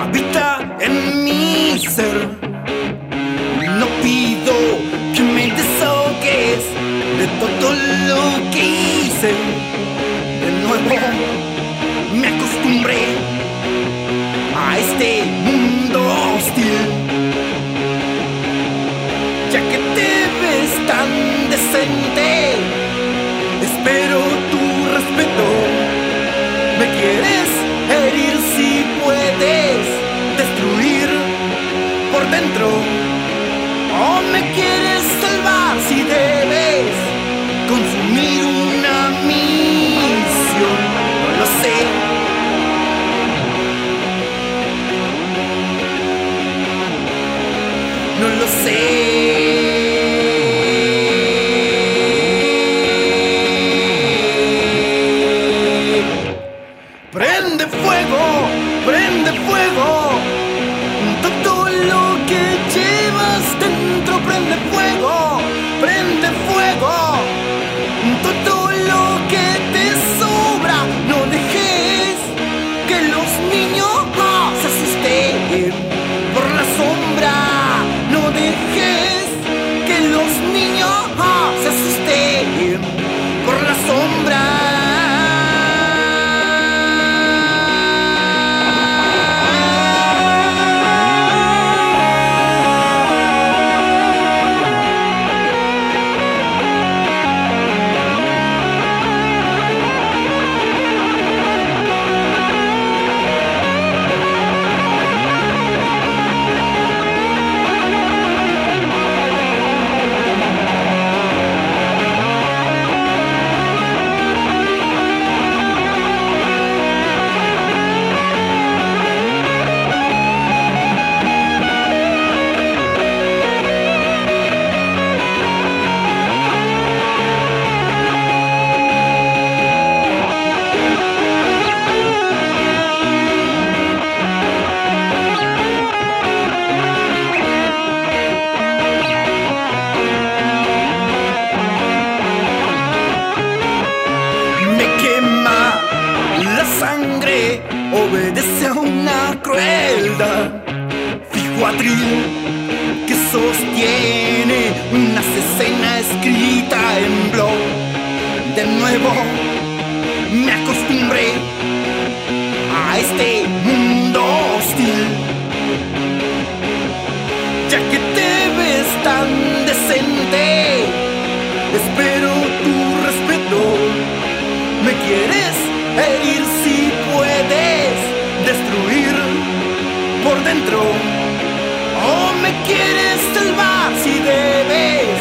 habita en mi ser. No pido que me desahogues de todo lo que hice. De nuevo me acostumbré a este mundo hostil. Ya que te ves tan decente, dentro. O me quieres salvar si debes consumir una misión. No lo sé. No lo sé. Prende fuego, prende fuego. Prende obedece a una crueldad. Fijo atril que sostiene una escena escrita en blog. De nuevo me acostumbré a este mundo hostil. Ya que te ves tan decente, por dentro. O me quieres salvar si debes